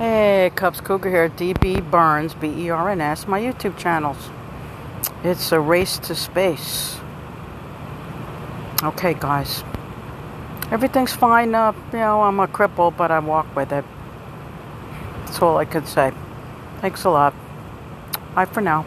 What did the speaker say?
Hey, Cubs Cougar here, DB Burns, B E R N S, my YouTube channels. It's a race to space. Okay, guys. Everything's fine. Uh, you know, I'm a cripple, but I walk with it. That's all I could say. Thanks a lot. Bye for now.